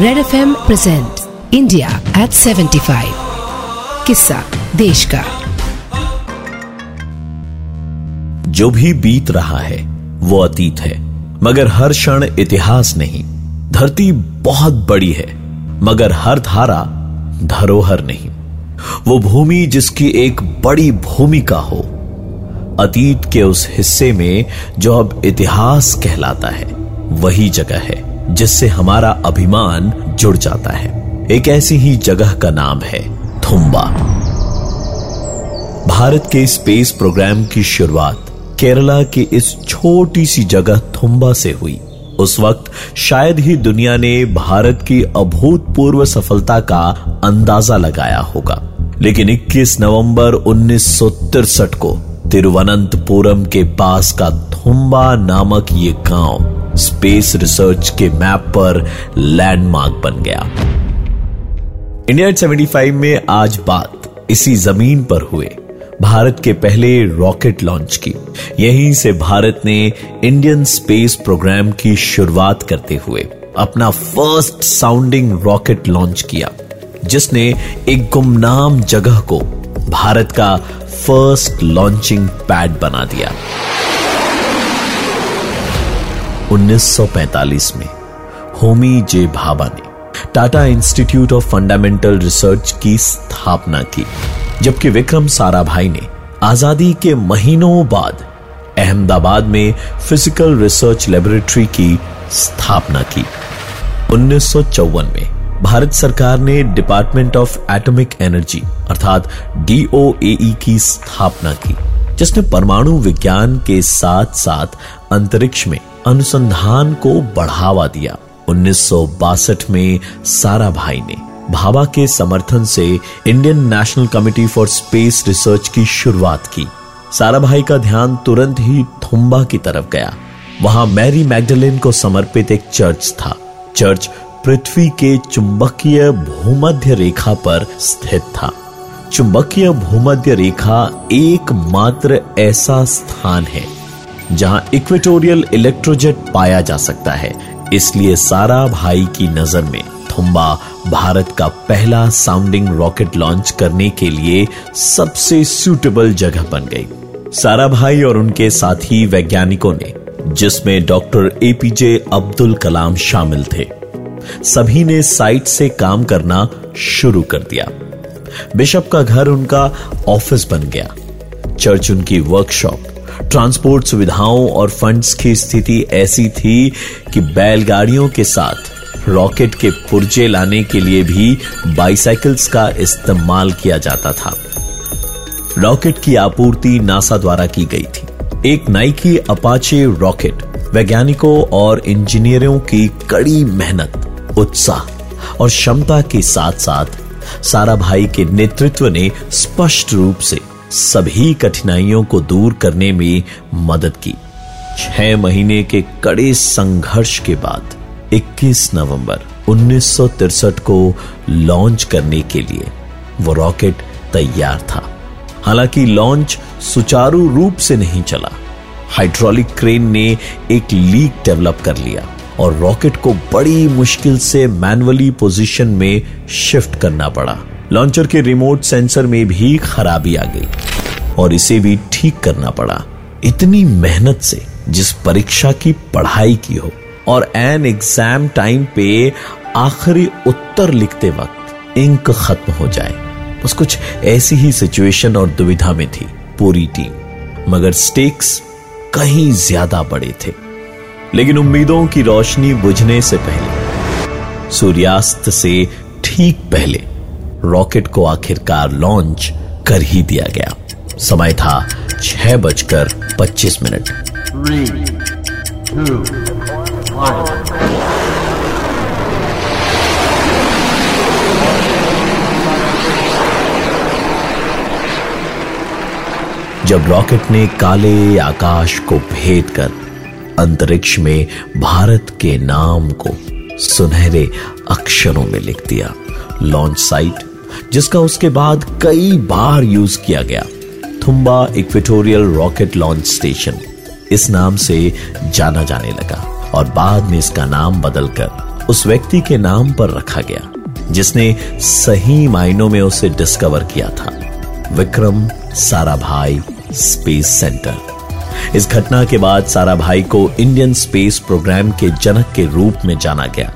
Red F M present India eight 75 किस्सा देश का। जो भी बीत रहा है, वो अतीत है। मगर हर क्षण इतिहास नहीं। धरती बहुत बड़ी है। मगर हर धारा धरोहर नहीं। वो भूमि जिसकी एक बड़ी भूमिका हो, अतीत के उस हिस्से में जो अब इतिहास कहलाता है, वही जगह है। जिससे हमारा अभिमान जुड़ जाता है। एक ऐसी ही जगह का नाम है थुम्बा। भारत के स्पेस प्रोग्राम की शुरुआत केरला की इस छोटी सी जगह थुम्बा से हुई। उस वक्त शायद ही दुनिया ने भारत की अभूतपूर्व सफलता का अंदाज़ा लगाया होगा। लेकिन 21 नवंबर उन्नीस को तिरुवनंतपुरम के पास का थुम्बा नामक ये गाँव स्पेस रिसर्च के मैप पर लैंडमार्क बन गया। इंडिया 75 में आज बात इसी ज़मीन पर हुए। भारत के पहले रॉकेट लॉन्च की। यहीं से भारत ने इंडियन स्पेस प्रोग्राम की शुरुआत करते हुए अपना फ़र्स्ट साउंडिंग रॉकेट लॉन्च किया, जिसने एक गुमनाम जगह को भारत का फ़र्स्ट लॉन्चिंग पैड बना दिया। 1945 में, होमी जे भाभा ने Tata Institute of Fundamental Research की स्थापना की, जबकि विक्रम साराभाई ने आज़ादी के महीनों बाद अहमदाबाद में फ़िज़िकल रिसर्च लेबोरेटरी की स्थापना की। उन्नीस सौ चौवन में भारत सरकार ने डिपार्टमेंट ऑफ़ एटॉमिक एनर्जी अर्थात डीओएई की स्थापना की, जिसने परमाणु विज्ञान के साथ साथ अंतरिक्ष में अनुसंधान को बढ़ावा दिया। उन्नीस में सारा भाई ने भाभा के समर्थन से Indian National Committee for Space Research की शुरुआत की। सारा भाई का ध्यान तुरंत ही थुम्बा की तरफ़ गया। वहाँ मैरी मैगडलिन को समर्पित एक चर्च था। चर्च पृथ्वी के चुंबकीय भूमध्य रेखा पर स्थित था। चुंबकीय भूमध्य रेखा एकमात्र ऐसा स्थान है, जहाँ इक्वेटोरियल इलेक्ट्रोजेट पाया जा सकता है। इसलिए सारा भाई की नज़र में थुम्बा भारत का पहला साउंडिंग रॉकेट लॉन्च करने के लिए सबसे सूटेबल जगह बन गई। सारा भाई और उनके साथी वैज्ञानिकों ने, जिसमें डॉक्टर एपीजे अब्दुल कलाम शामिल थे सभी ने साइट से काम करना शुरू कर दिया। बिशप का घर उनका ऑफ़िस बन गया। चर्च उनकी वर्कशॉप ट्रांसपोर्ट सुविधाओं और फंड्स की स्थिति ऐसी थी कि बैलगाड़ियों के साथ रॉकेट के पुर्जे लाने के लिए भी बाइसाइकिल्स का इस्तेमाल किया जाता था। रॉकेट की आपूर्ति नासा द्वारा की गई थी। एक नाइकी अपाचे रॉकेट वैज्ञानिकों और इंजीनियरों की कड़ी मेहनत उत्साह और क्षमता के साथ साथ सारा भाई के नेतृत्व ने स्पष्ट रूप से सभी कठिनाइयों को दूर करने में मदद की। छह महीने के कड़े संघर्ष के बाद 21 नवंबर उन्नीस को लॉन्च करने के लिए वो रॉकेट तैयार था। हालाँकि लॉन्च सुचारू रूप से नहीं चला। हाइड्रोलिक क्रेन ने एक लीक डेवलप कर लिया। और रॉकेट को बड़ी मुश्किल से मैनुअली पोजीशन में शिफ्ट करना पड़ा। लॉन्चर के रिमोट सेंसर में भी खराबी आ गई और इसे भी ठीक करना पड़ा। इतनी मेहनत से, जिस परीक्षा की पढ़ाई की हो और एन एग्ज़ाम टाइम पे आखिरी उत्तर लिखते वक्त इंक खत्म हो जाए। बस कुछ ऐसी ही सिचुएशन और दुविधा में थी पूरी टीम मगर स्टेक्स कहीं ज़्यादा बड़े थे। लेकिन उम्मीदों की रोशनी बुझने से पहले, सूर्यास्त से ठीक पहले, रॉकेट को आखिरकार लॉन्च कर ही दिया गया। समय था छह बजकर पच्चीस मिनट। जब रॉकेट ने काले आकाश को भेद कर अंतरिक्ष में भारत के नाम को सुनहरे अक्षरों में लिख दिया। लॉन्च साइट जिसका उसके बाद कई बार यूज़ किया गया। Thumba equatorial rocket launch station इस नाम से जाना जाने लगा और बाद में इसका नाम बदलकर उस व्यक्ति के नाम पर रखा गया, जिसने सही मायनों में उसे डिस्कवर किया था। विक्रम साराभाई स्पेस सेंटर इस घटना के बाद सारा भाई को इंडियन स्पेस प्रोग्राम के जनक के रूप में जाना गया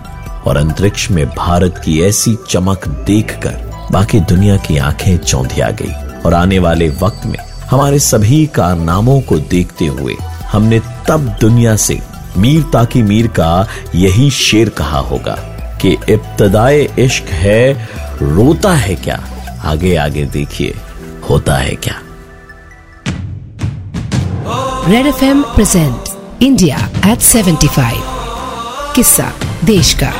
और अंतरिक्ष में भारत की ऐसी चमक देखकर बाकी दुनिया की आँखें चौंधिया गई। और आने वाले वक्त में हमारे सभी कारनामों को देखते हुए हमने तब दुनिया से मीर ताकि मीर का यही शेर कहा होगा कि इब्तदाए इश्क है, रोता है क्या? आगे आगे देखिए, होता है क्या? Red F M present India eight 75 किस्सा देश का